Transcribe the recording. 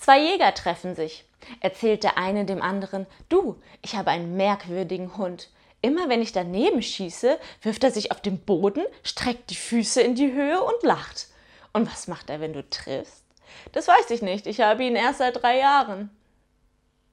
Zwei Jäger treffen sich. Erzählt der eine dem anderen, du, ich habe einen merkwürdigen Hund. Immer wenn ich daneben schieße, wirft er sich auf den Boden, streckt die Füße in die Höhe und lacht. Und was macht er, wenn du triffst? Das weiß ich nicht, ich habe ihn erst seit drei Jahren.